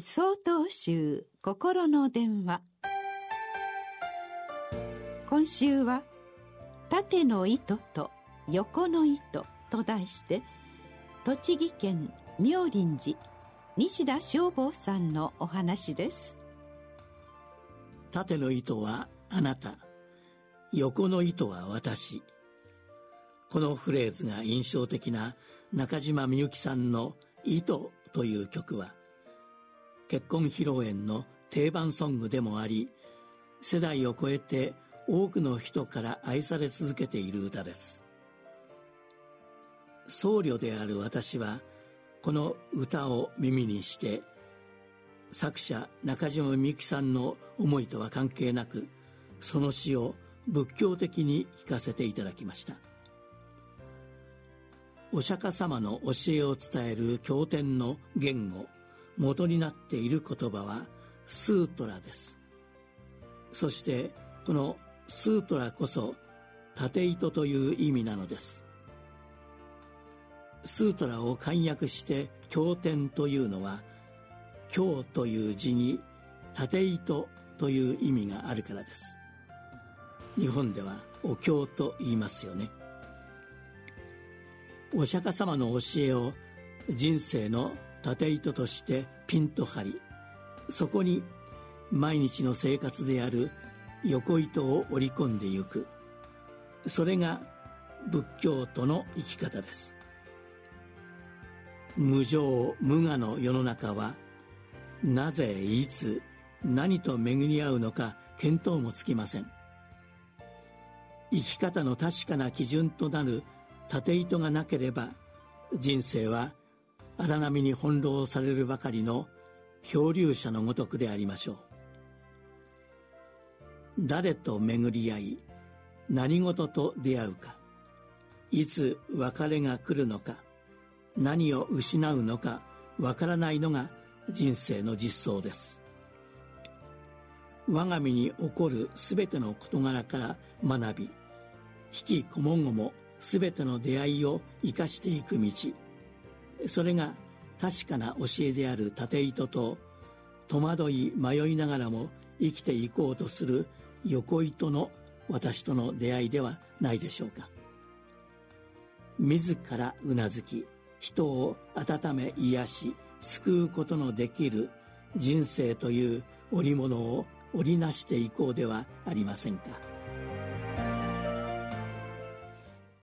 総統集心の電話。今週は「縦の糸と横の糸」と題して栃木県妙林寺西田消防さんのお話です。縦の糸はあなた横の糸は私。このフレーズが印象的な中島みゆきさんの「糸」という曲は結婚披露宴の定番ソングでもあり世代を超えて多くの人から愛され続けている歌です。僧侶である私はこの歌を耳にして作者中島みゆきさんの思いとは関係なくその詩を仏教的に聞かせていただきました。お釈迦様の教えを伝える経典の言語元になっている言葉はスートラです。そしてこのスートラこそ縦糸という意味なのです。スートラを簡約して経典というのは経という字に縦糸という意味があるからです。日本ではお経と言いますよね。お釈迦様の教えを人生の縦糸としてピンと張りそこに毎日の生活である横糸を織り込んでゆく。それが仏教徒の生き方です。無常無我の世の中はなぜいつ何と巡り合うのか見当もつきません。生き方の確かな基準となる縦糸がなければ人生は荒波に翻弄されるばかりの漂流者のごとくでありましょう。誰と巡り合い何事と出会うかいつ別れが来るのか何を失うのかわからないのが人生の実相です。我が身に起こる全ての事柄から学び引きこもごも全ての出会いを生かしていく道。それが確かな教えである縦糸と戸惑い迷いながらも生きていこうとする横糸の私との出会いではないでしょうか。自らうなずき人を温め癒し救うことのできる人生という織物を織りなしていこうではありませんか。